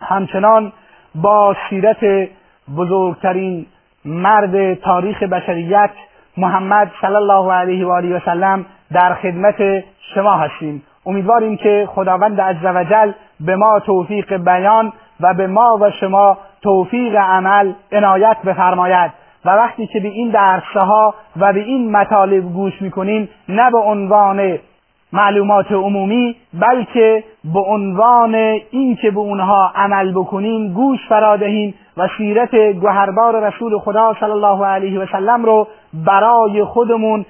همچنان با سیرت بزرگترین مرد تاریخ بشریت محمد صلی الله علیه و آله و سلم در خدمت شما هستیم. امیدواریم که خداوند عزوجل به ما توفیق بیان و به ما و شما توفیق عمل عنایت بفرماید. و وقتی که به این درسها و به این مطالب گوش می‌کنیم نه به عنوان معلومات عمومی بلکه به عنوان اینکه به اونها عمل بکنیم گوش فرا دهیم و سیرت گوهربار رسول خدا صلی الله علیه و سلم رو برای خودمون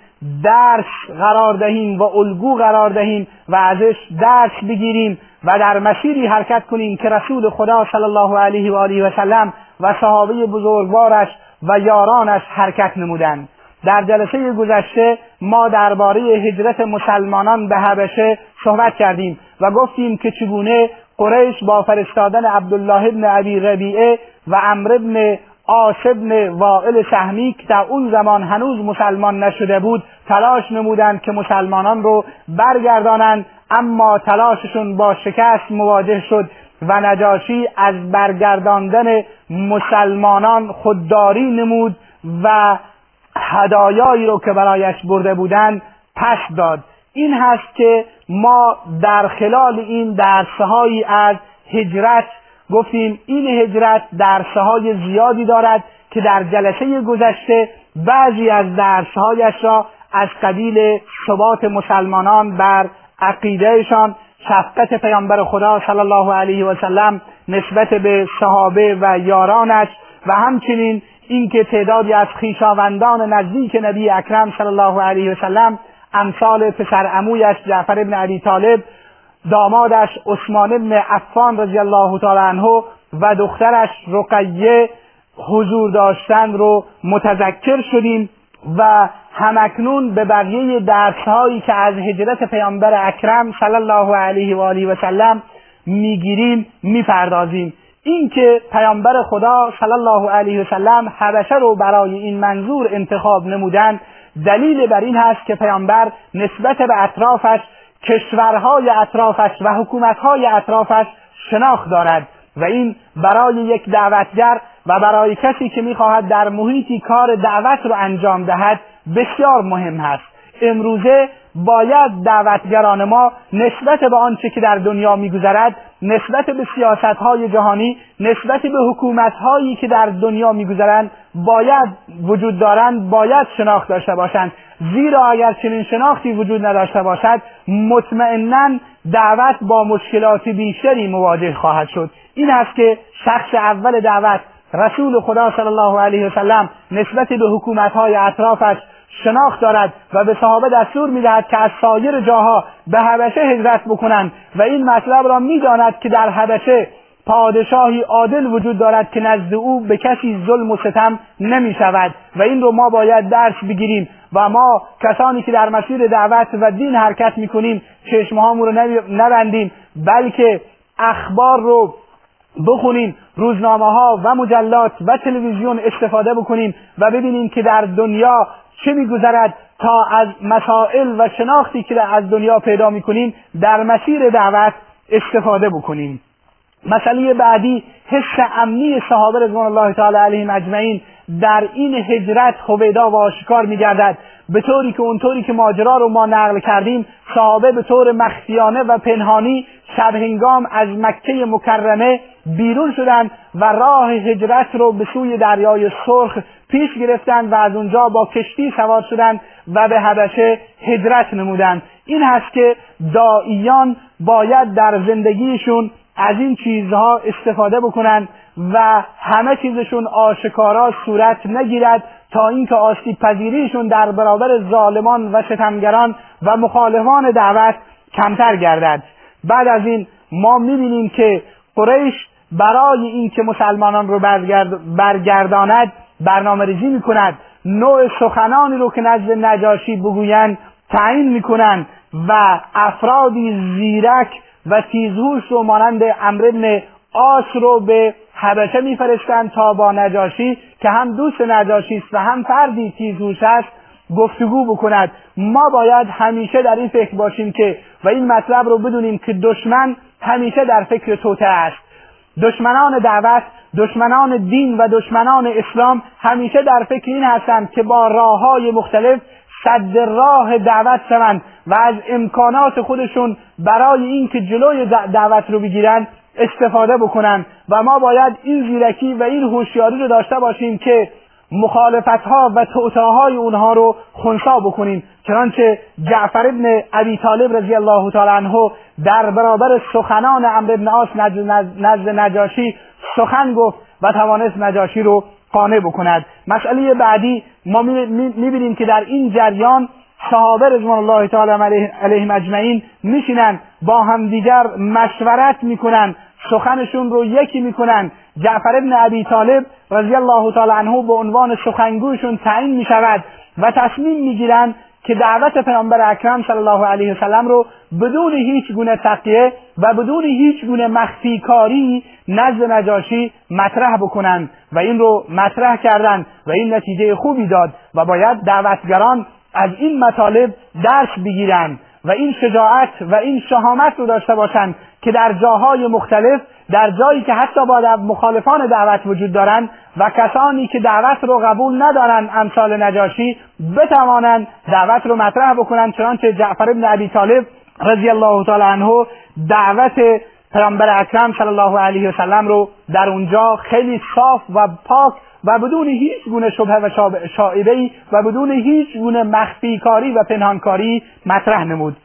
درس قرار دهیم و الگو قرار دهیم و ازش درس بگیریم و در مسیری حرکت کنیم که رسول خدا صلی الله علیه و آله و سلم و صحابه بزرگوارش و یارانش حرکت نمودند در جلسه گذشته ما درباره هجرت مسلمانان به حبشه صحبت کردیم و گفتیم که چگونه قریش با فرستادن عبدالله ابن ابی ربیعه و عمرو ابن آس ابن وائل سهمی که در اون زمان هنوز مسلمان نشده بود تلاش نمودند که مسلمانان رو برگردانند اما تلاششون با شکست مواجه شد و نجاشی از برگرداندن مسلمانان خودداری نمود و هدایایی رو که برایش برده بودند پس داد. این هست که ما در خلال این درسهایی از هجرت گفتیم این هجرت درسهای زیادی دارد که در جلسه گذشته بعضی از درسهایش را از قبیل ثبات مسلمانان بر عقیدهشان شفقت پیامبر خدا صلی الله علیه و سلم نسبت به صحابه و یارانش و همچنین اینکه تعدادی از خویشاوندان نزدیک نبی اکرم صلی الله علیه و سلم امثال پسر عمویش جعفر ابن ابی طالب دامادش عثمان ابن عفان رضی الله تعالی عنه و دخترش رقیه حضور داشتن رو متذکر شدیم و همکنون به بقیه درسهایی که از هجرت پیامبر اکرم صلی الله علیه و آله و سلم می‌گیریم می‌پردازیم. اینکه پیامبر خدا صلی الله علیه و سلم حبشه رو برای این منظور انتخاب نمودن دلیل بر این هست که پیامبر نسبت به اطرافش کشورهای اطرافش و حکومتهای اطرافش شناخت دارد و این برای یک دعوتگر و برای کسی که می‌خواهد در محیطی کار دعوت رو انجام دهد بسیار مهم هست. امروزه باید دعوتگران ما نسبت به آنچه که در دنیا میگذرد نسبت به سیاست های جهانی نسبت به حکومت هایی که در دنیا میگذرند باید وجود دارند باید شناخت داشته باشند. زیرا اگر چنین شناختی وجود نداشته باشد مطمئنا دعوت با مشکلات بیشتری مواجه خواهد شد. این است که شخص اول دعوت رسول خدا صلی الله علیه وسلم نسبت به حکومت های اطرافش شناخت دارد و به صحابه دستور می‌دهد که از سایر جاها به حبشه هجرت بکنند و این مطلب را می‌داند که در حبشه پادشاهی عادل وجود دارد که نزد او به کسی ظلم و ستم نمی شود و این رو ما باید درس بگیریم و ما کسانی که در مسیر دعوت و دین حرکت می‌کنیم چشمهامون رو نبندیم بلکه اخبار رو بخونیم روزنامه ها و مجلات و تلویزیون استفاده بکنیم و ببینیم که در دنیا چه میگذرد تا از مسائل و شناختی که از دنیا پیدا می‌کنیم در مسیر دعوت استفاده بکنیم. مسئله بعدی حس امنی صحابه رضوان الله تعالی علیهم اجمعین در این هجرت خویدا و آشکار میگردد. به طوری که اونطوری که ماجرا رو ما نقل کردیم صحابه به طور مخفیانه و پنهانی شب هنگام از مکه مکرمه بیرون شدند و راه هجرت رو به سوی دریای سرخ پیش گرفتند و از اونجا با کشتی سوار شدند و به حبشه هجرت نمودند. این هست که دائیان باید در زندگیشون از این چیزها استفاده بکنند و همه چیزشون آشکارا صورت نگیرد تا اینکه آسیب پذیریشون در برابر ظالمان و ستمگران و مخالفان دعوت کمتر گردد. بعد از این ما می‌بینیم که قریش برای اینکه مسلمانان رو برگرد برگرداند برنامه ریزی می‌کند. نوع سخنانی رو که نزد نجاشی بگویند تعیین می‌کنند و افرادی زیرک و تیزهوش رو مانند امر ابن آس رو به حبشه میفرستند تا با نجاشی که هم دوست نجاشی است و هم فردی تیزهوش است گفتگو بکند. ما باید همیشه در این فکر باشیم که و این مطلب رو بدونیم که دشمن همیشه در فکر توته است. دشمنان دعوت دشمنان دین و دشمنان اسلام همیشه در فکر این هستند که با راه های مختلف صد راه دعوت شوند و از امکانات خودشون برای اینکه جلوی دعوت رو بگیرند استفاده بکنند و ما باید این زیرکی و این هوشیاری رو داشته باشیم که مخالفت ها و توتاهای اونها رو خونسا بکنیم چنانچه جعفر ابن ابی طالب رضی الله تعالی عنه در برابر سخنان عمرو ابن عاص نزد نجاشی سخن گفت و توانست نجاشی رو قانع بکند. مسئله بعدی ما می‌بینیم که در این جریان صحابه رضوان الله تعالی علیهم اجمعین میشینن با همدیگر مشورت می‌کنن سخنشون رو یکی می‌کنن. جعفر ابن ابی طالب رضی الله تعالی عنه به عنوان سخنگویشون تعیین می‌شود و تصمیم می‌گیرند که دعوت پیامبر اکرم صلی الله علیه وسلم رو بدون هیچ گونه تقیه و بدون هیچ گونه مخفی کاری نزد نجاشی مطرح بکنند و این رو مطرح کردند و این نتیجه خوبی داد و باید دعوتگران از این مطالب درس بگیرند و این شجاعت و این شهامت رو داشته باشند که در جاهای مختلف در جایی که حتی با مخالفان دعوت وجود دارند و کسانی که دعوت رو قبول ندارند امثال نجاشی بتوانند دعوت رو مطرح بکنند چنانچه جعفر بن ابی طالب رضی الله تعالی عنه دعوت پیامبر اکرم صلی الله علیه وسلم رو در اونجا خیلی صاف و پاک و بدون هیچ گونه شبه و شائبه و بدون هیچ گونه مخفی کاری و پنهانکاری مطرح نمود.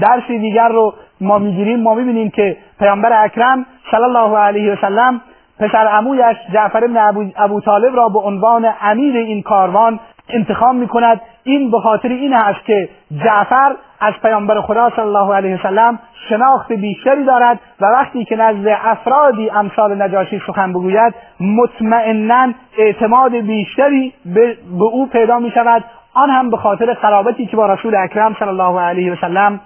درسی دیگر رو ما می‌گیریم. ما می‌بینیم که پیامبر اکرم صلی الله علیه وسلم پسر عمویش جعفر بن ابو, طالب را به عنوان امیر این کاروان انتخاب می‌کند. این به خاطر این است که جعفر از پیامبر خدا صلی الله علیه وسلم شناخت بیشتری دارد و وقتی که نزد افرادی امثال نجاشی سخن بگوید مطمئنا اعتماد بیشتری به, او پیدا می شود آن هم به خاطر قرابتی که با رسول اکرم صلی الله علیه وسلم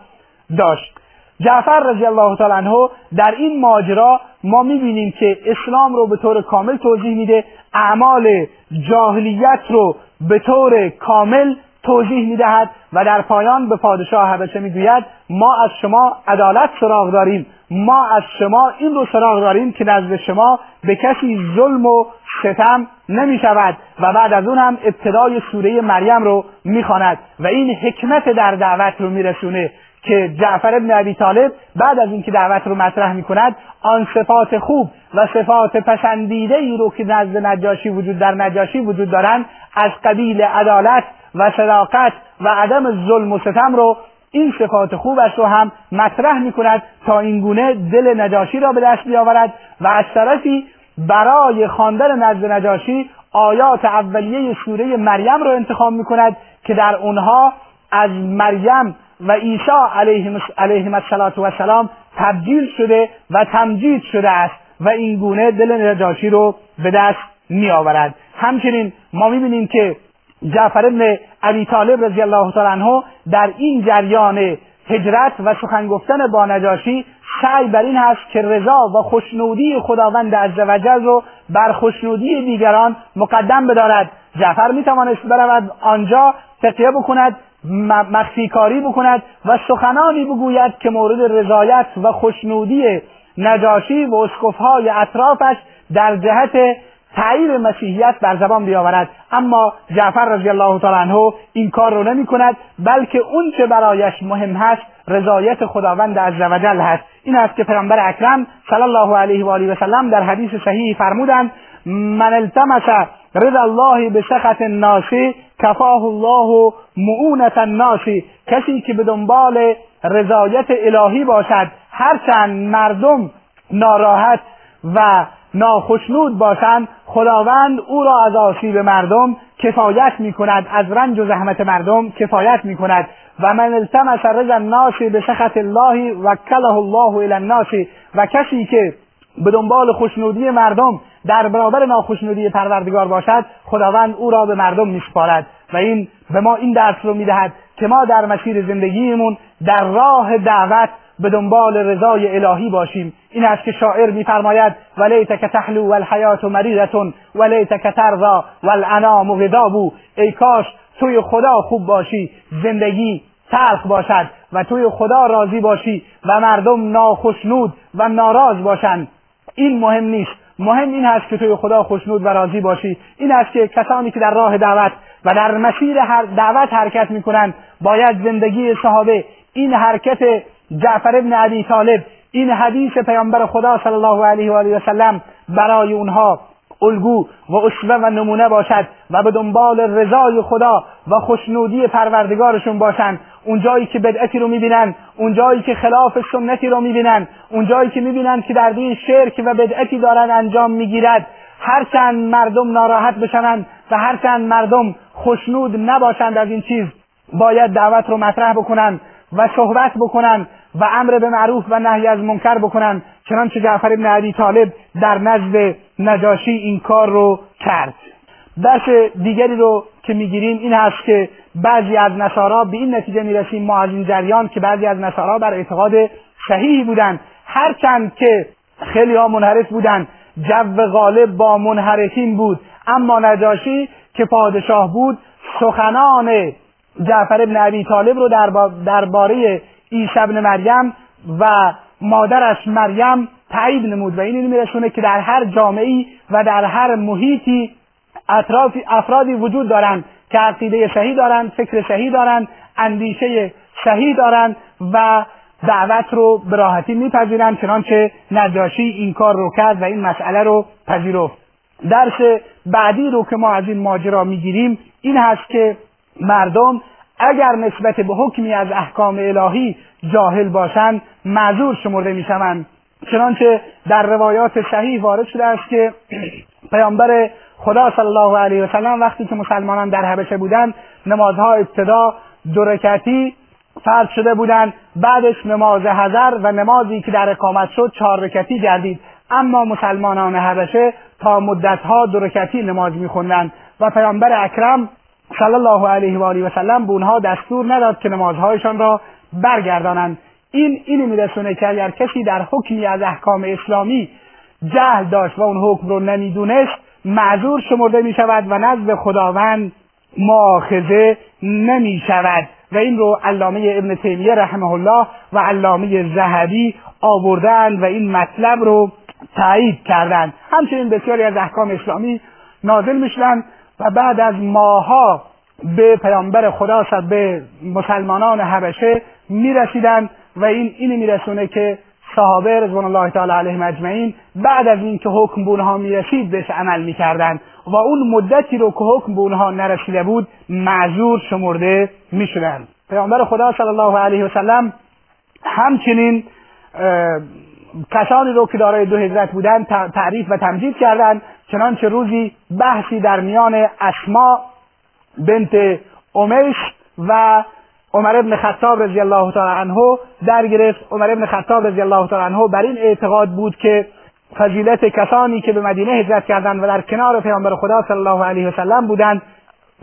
داشت. جعفر رضی الله تعالی عنه در این ماجرا ما می‌بینیم که اسلام رو به طور کامل توضیح میده اعمال جاهلیت رو به طور کامل توضیح می‌دهد و در پایان به پادشاه حبشه می‌گوید ما از شما عدالت سراغ داریم ما از شما این رو سراغ داریم که نزد شما به کسی ظلم و ستم نمی شود و بعد از اون هم ابتدای سوره مریم رو می‌خواند و این حکمت در دعوت رو میرسونه. که جعفر ابن ابی طالب بعد از اینکه دعوت رو مطرح می کند آن صفات خوب و صفات پسندیده ای رو که نزد نجاشی وجود در نجاشی وجود دارند از قبیل عدالت و صداقت و عدم ظلم و ستم رو این صفات خوبش رو هم مطرح می کند تا اینگونه دل نجاشی را به دست بیاورد و از طرفی برای خواندن نزد نجاشی آیات اولیه سوره مریم رو انتخاب می کند که در اونها از مریم و عیسی علیهم السلام تبدیل شده و تمجید شده است و این گونه دل نجاشی رو به دست می آورد همچنین ما می بینیم که جعفر ابن ابی طالب رضی الله تعالی عنه در این جریان هجرت و سخن گفتن با نجاشی سعی بر این هست که رضا و خوشنودی خداوند عزوجل رو بر خوشنودی دیگران مقدم بدارد. جعفر می توانست برود آنجا تقیه بکند مخفی کاری بکند و سخنانی بگوید که مورد رضایت و خوشنودی نجاشی و اسکفهای اطرافش در جهت تعییر مسیحیت بر زبان بیاورد. اما جعفر رضی الله تعالی عنه این کار رو نمی کند بلکه اون چه برایش مهم هست رضایت خداوند عزوجل هست. این است که پیامبر اکرم صلی الله علیه و آله و سلم در حدیث صحیح فرمودند من التمس رضا الله به سخط الناس کفاه الله معونت الناس. کسی که به دنبال رضایت الهی باشد هرچند مردم ناراحت و ناخشنود باشند خداوند او را از آسیب مردم کفایت می کند از رنج و زحمت مردم کفایت می کند و من التمس رضا الناس به سخط الله وکله الله الى الناس. و کسی که به دنبال خوشنودی مردم در برابر ناخشنودی پروردگار باشد خداوند او را به مردم میسپارد و این به ما این درس رو می‌دهد که ما در مسیر زندگیمون در راه دعوت به دنبال رضای الهی باشیم. این است که شاعر میفرماید ولیتک تحلو والحیات مریضة ولیتک ترضا والانام غضاب ای کاش توی خدا خوب باشی زندگی تلخ باشد و توی خدا راضی باشی و مردم ناخشنود و ناراض باشند این مهم نیست. مهم این هست که توی خدا خوشنود و راضی باشی. این است که کسانی که در راه دعوت و در مسیر دعوت حرکت می‌کنند باید زندگی صحابه این حرکت جعفر ابن ابی طالب این حدیث پیامبر خدا صلی الله علیه و آله و سلم برای اونها الگو و اسوه و نمونه باشد و به دنبال رضای خدا و خوشنودی پروردگارشون باشند اونجایی که بدعتی رو می‌بینن اونجایی که خلاف سنتی رو می‌بینن اونجایی که می‌بینن که در دین شرک و بدعتی دارن انجام می‌گیرد. هرچند مردم ناراحت بشنند و هرچند مردم خوشنود نباشند از این چیز باید دعوت رو مطرح بکنن و صحبت بکنن و امر به معروف و نهی از منکر بکنن. چنانچه جعفر ابن عبی طالب در نزد نجاشی این کار رو کرد. درس دیگری رو که می‌گیریم این هست که بعضی از نصارا به این نتیجه می‌رسیم ما از این جریان که بعضی از نصارا بر اعتقاد صحیحی بودند. هرچند که خیلی ها منحرف بودند جو غالب با منحرفین بود. اما نجاشی که پادشاه بود سخنان جعفر ابن ابی طالب رو درباره عیسی ابن مریم و مادرش مریم تایید نمود و این میرسونه که در هر جامعه و در هر محیطی اطراف افرادی وجود دارند. که عقیده صحیح دارند فکر صحیح دارند اندیشه صحیح دارند و دعوت رو به راحتی میپذیرند چنانچه نجاشی این کار رو کرد و این مسئله رو پذیرفت. درس بعدی رو که ما از این ماجرا می‌گیریم این هست که مردم اگر نسبت به حکمی از احکام الهی جاهل باشند معذور شمرده می‌شوند. چنانچه در روایات صحیح وارد شده است که پیامبر خدا صلی الله علیه و سلم وقتی که مسلمانان در حبشه بودند نمازها ابتدا دو رکعتی فرض شده بودند بعدش نماز حضر و نمازی که در اقامت شد چهار رکعتی گردید. اما مسلمانان حبشه تا مدتها دو رکعتی نماز میخوندند و پیامبر اکرم صلی الله علیه و آله و سلم به اونها دستور نداد که نمازهایشان را برگردانند. این اینو میرسونه که اگر کسی در حکمی از احکام اسلامی جهل داشت و اون حکم رو نمی‌دونست معذور شمرده می شود و نزد خداوند مؤاخذه نمی شود و این رو علامه ابن تیمیه رحمه الله و علامه ذهبی آوردند و این مطلب رو تایید کردند همچنین بسیاری از احکام اسلامی نازل می‌شدند و بعد از ماها به پیامبر خدا به مسلمانان حبشه می‌رسیدند و این اینی میرسونه که صحابه رضوان الله تعالی علیهم اجمعین بعد از اینکه حکم به اونها می‌رسید بهش عمل می‌کردند و اون مدتی رو که حکم به اونها نرسیده بود معذور شمرده می‌شدند. پیامبر خدا صلی الله علیه وسلم همچنین کسانی رو که دارای دو هجرت بودند تعریف و تمجید کردند چنانچه روزی بحثی در میان اسما بنت امیش و عمر ابن خطاب رضی الله تعالی عنه در گرفت. عمر ابن خطاب رضی الله تعالی عنه بر این اعتقاد بود که فضیلت کسانی که به مدینه هجرت کردند و در کنار پیامبر خدا صلی الله علیه و سلم بودند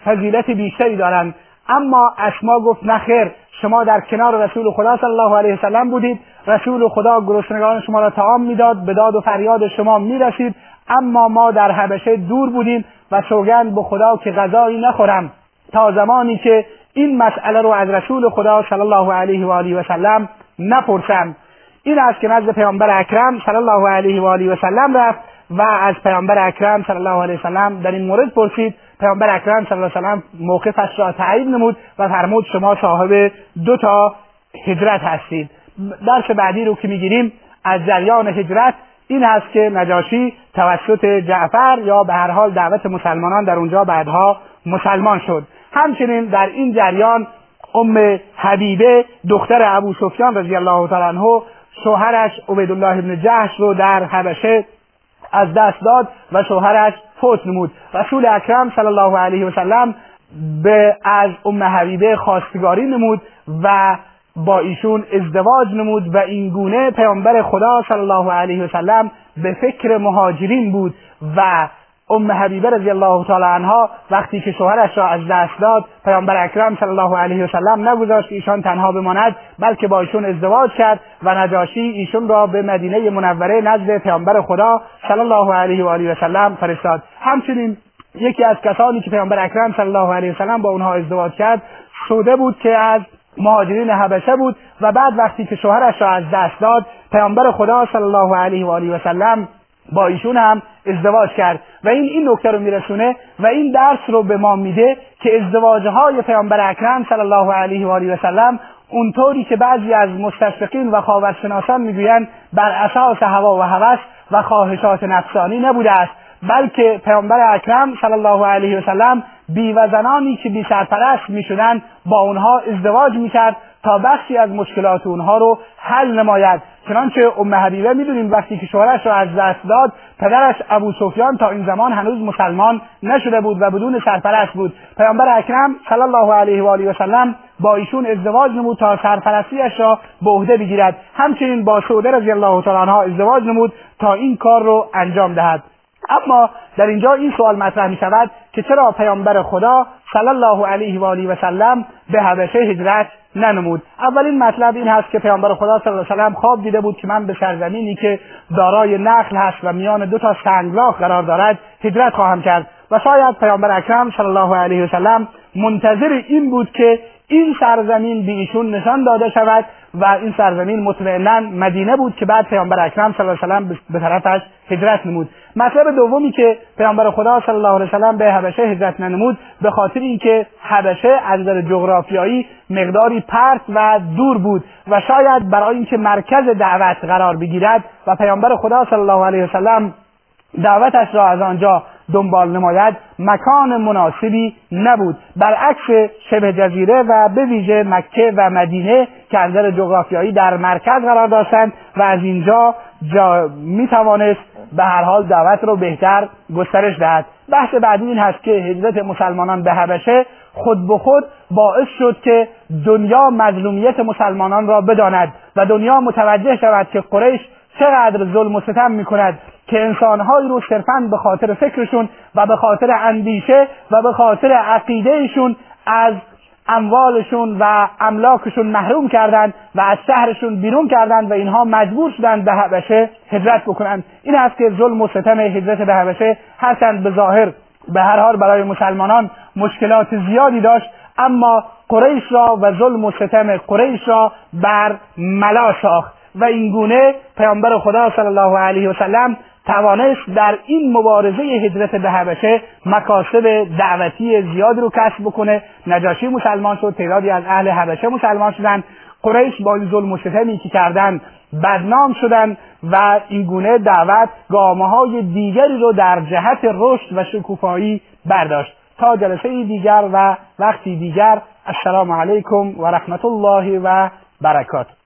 فضیلت بیشتری دارند. اما اسما گفت نخیر شما در کنار رسول خدا صلی الله علیه و سلم بودید. رسول خدا گرسنگان شما را طعام می‌داد به داد و فریاد شما می‌رسید. اما ما در حبشه دور بودیم و سوگند به خدا که غذایی نخورم. تا زمانی که این مسئله رو از رسول خدا صلی الله علیه و آله و سلم نپرسم. این است که نزد پیامبر اکرم صلی الله علیه و آله و سلم رفت و از پیامبر اکرم صلی الله علیه و سلم در این مورد پرسید. پیامبر اکرم صلی الله علیه و سلم موقفش را تایید نمود و فرمود شما صاحب دو تا هجرت هستید. درس بعدی رو که می‌گیریم از جریان هجرت این است که نجاشی توسط جعفر یا به هر حال دعوت مسلمانان در اونجا بعدها مسلمان شد. همچنین در این جریان ام حبیبه دختر ابو سفیان رضی الله تعالی عنه شوهرش عبیدالله ابن جحش رو در حبشه از دست داد و شوهرش فوت نمود. رسول اکرم صلی الله علیه و سلم به از ام حبیبه خواستگاری نمود و با ایشون ازدواج نمود و این گونه پیامبر خدا صلی الله علیه و سلم به فکر مهاجرین بود و ام حبیبه رضی الله تعالی عنها وقتی که شوهرش را از دست داد پیامبر اکرم صلی الله علیه و سلم نگذاشت ایشان تنها بماند بلکه با ایشون ازدواج کرد و نجاشی ایشون را به مدینه منوره نزد پیامبر خدا صلی الله علیه و آله و سلم فرستاد. همچنین یکی از کسانی که پیامبر اکرم صلی الله علیه و سلم با اونها ازدواج کرد سوده بود که از مهاجرین حبشه بود و بعد وقتی که شوهرش را از دست داد پیامبر خدا صلی الله علیه و آله و سلم با ایشون هم ازدواج کرد. و این این نکته رو میرسونه و این درس رو به ما میده که ازدواج های پیامبر اکرم صلی الله علیه و آله و سلم اونطوری که بعضی از مستشرقین و خاورشناسان می‌گویند بر اساس هوا و هوس و خواهشات نفسانی نبوده است بلکه پیامبر اکرم صلی الله علیه و سلم بی و زنانی که بی سرپرست با اونها ازدواج می‌کرد تا بخشی از مشکلات اونها رو حل نماید. چنانچه ام حبیبه می‌دونیم وقتی که شوهرش را از دست داد پدرش ابو سفیان تا این زمان هنوز مسلمان نشده بود و بدون سرپرست بود. پیامبر اکرم صلی الله علیه و آله و سلم با ایشون ازدواج نمود تا سرپرستیش را به عهده بگیرد. همچنین با سعوده رضی الله تعالی عنها ازدواج نمود تا این کار رو انجام دهد. اما در اینجا این سوال مطرح می شود که چرا پیامبر خدا صلی الله علیه و آله و سلم به حبشه هجرت ننمود. اولین مطلب این هست که پیامبر خدا صلی الله علیه و سلم خواب دیده بود که من به سرزمینی که دارای نخل هست و میان دو تا سنگلاخ قرار دارد هجرت خواهم کرد. و شاید پیامبر اکرم صلی الله علیه و سلم منتظر این بود که این سرزمین به ایشون نشان داده شود و این سرزمین مطمئنا مدینه بود که بعد پیامبر اکرم صلی الله علیه و به طرفش هجرت نمود. مطلب دومی که پیامبر خدا صلی الله علیه و به حبشه هجرت ننمود به خاطر اینکه حبشه از نظر جغرافیایی مقداری پرت و دور بود و شاید برای اینکه مرکز دعوت قرار بگیرد و پیامبر خدا صلی الله علیه و دعوتش را از آنجا دنبال نماید مکان مناسبی نبود. برعکس شبه جزیره و به ویژه مکه و مدینه که از جغرافیایی در مرکز قرار داشتند و از اینجا جا می توانست به هر حال دعوت رو بهتر گسترش دهد. بحث بعدی این هست که هجرت مسلمانان به حبشه خود به خود باعث شد که دنیا مظلومیت مسلمانان را بداند و دنیا متوجه شود که قریش چقدر ظلم و ستم می کند که انسانهایی رو صرفا به خاطر فکرشون و به خاطر اندیشه و به خاطر عقیدهشون از اموالشون و املاکشون محروم کردند و از شهرشون بیرون کردند و اینها مجبور شدند به حبشه هجرت بکنند. این است که ظلم و ستم هجرت به حبشه هرچند به ظاهر. به هر حال برای مسلمانان مشکلات زیادی داشت اما قریش را و ظلم و ستم قریش را بر ملا ساخت. و اینگونه پیامبر خدا صلی الله علیه و سلم توانست در این مبارزه هجرت به حبشه مکاسب دعوتی زیادی رو کسب بکنه. نجاشی مسلمان شد تعدادی از اهل حبشه مسلمان شدن. قریش با این ظلم و ستمی که کردن بدنام شدن و این گونه دعوت گامه های دیگری رو در جهت رشد و شکوفایی برداشت. تا جلسه دیگر و وقتی دیگر السلام علیکم و رحمت الله و برکاته.